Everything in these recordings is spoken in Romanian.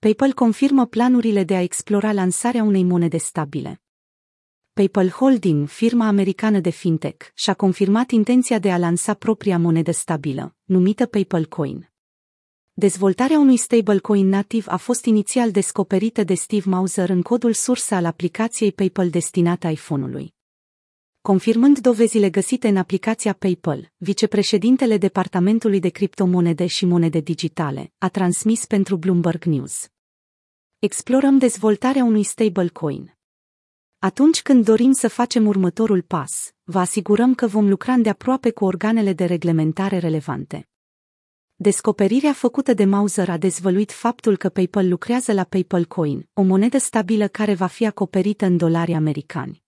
PayPal confirmă planurile de a explora lansarea unei monede stabile. PayPal Holding, firma americană de fintech, și-a confirmat intenția de a lansa propria monedă stabilă, numită PayPal Coin. Dezvoltarea unui stablecoin nativ a fost inițial descoperită de Steve Mauser în codul sursă al aplicației PayPal destinată iPhone-ului. Confirmând dovezile găsite în aplicația PayPal, vicepreședintele Departamentului de Criptomonede și Monede Digitale a transmis pentru Bloomberg News. Explorăm dezvoltarea unui stablecoin. Atunci când dorim să facem următorul pas, vă asigurăm că vom lucra îndeaproape cu organele de reglementare relevante. Descoperirea făcută de Mauser a dezvăluit faptul că PayPal lucrează la PayPal Coin, o monedă stabilă care va fi acoperită în dolari americani.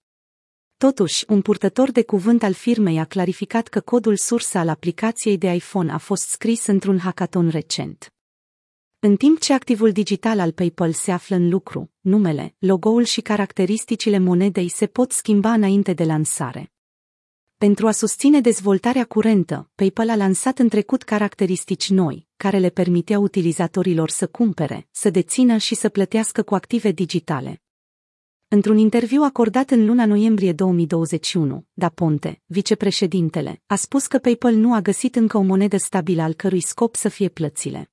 Totuși, un purtător de cuvânt al firmei a clarificat că codul sursă al aplicației de iPhone a fost scris într-un hackathon recent. În timp ce activul digital al PayPal se află în lucru, numele, logo-ul și caracteristicile monedei se pot schimba înainte de lansare. Pentru a susține dezvoltarea curentă, PayPal a lansat în trecut caracteristici noi, care le permiteau utilizatorilor să cumpere, să dețină și să plătească cu active digitale. Într-un interviu acordat în luna noiembrie 2021, Da Ponte, vicepreședintele, a spus că PayPal nu a găsit încă o monedă stabilă al cărui scop să fie plățile.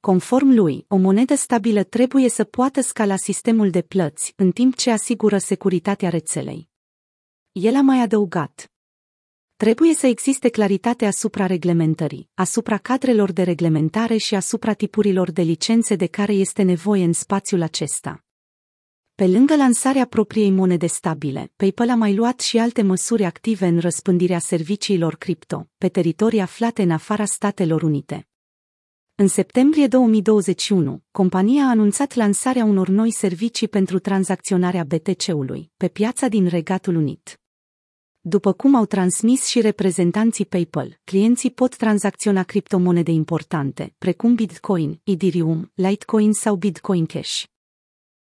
Conform lui, o monedă stabilă trebuie să poată scala sistemul de plăți, în timp ce asigură securitatea rețelei. El a mai adăugat. Trebuie să existe claritate asupra reglementării, asupra cadrelor de reglementare și asupra tipurilor de licențe de care este nevoie în spațiul acesta. Pe lângă lansarea propriei monede stabile, PayPal a mai luat și alte măsuri active în răspândirea serviciilor cripto, pe teritorii aflate în afara Statelor Unite. În septembrie 2021, compania a anunțat lansarea unor noi servicii pentru tranzacționarea BTC-ului pe piața din Regatul Unit. După cum au transmis și reprezentanții PayPal, clienții pot tranzacționa criptomonede importante, precum Bitcoin, Ethereum, Litecoin sau Bitcoin Cash.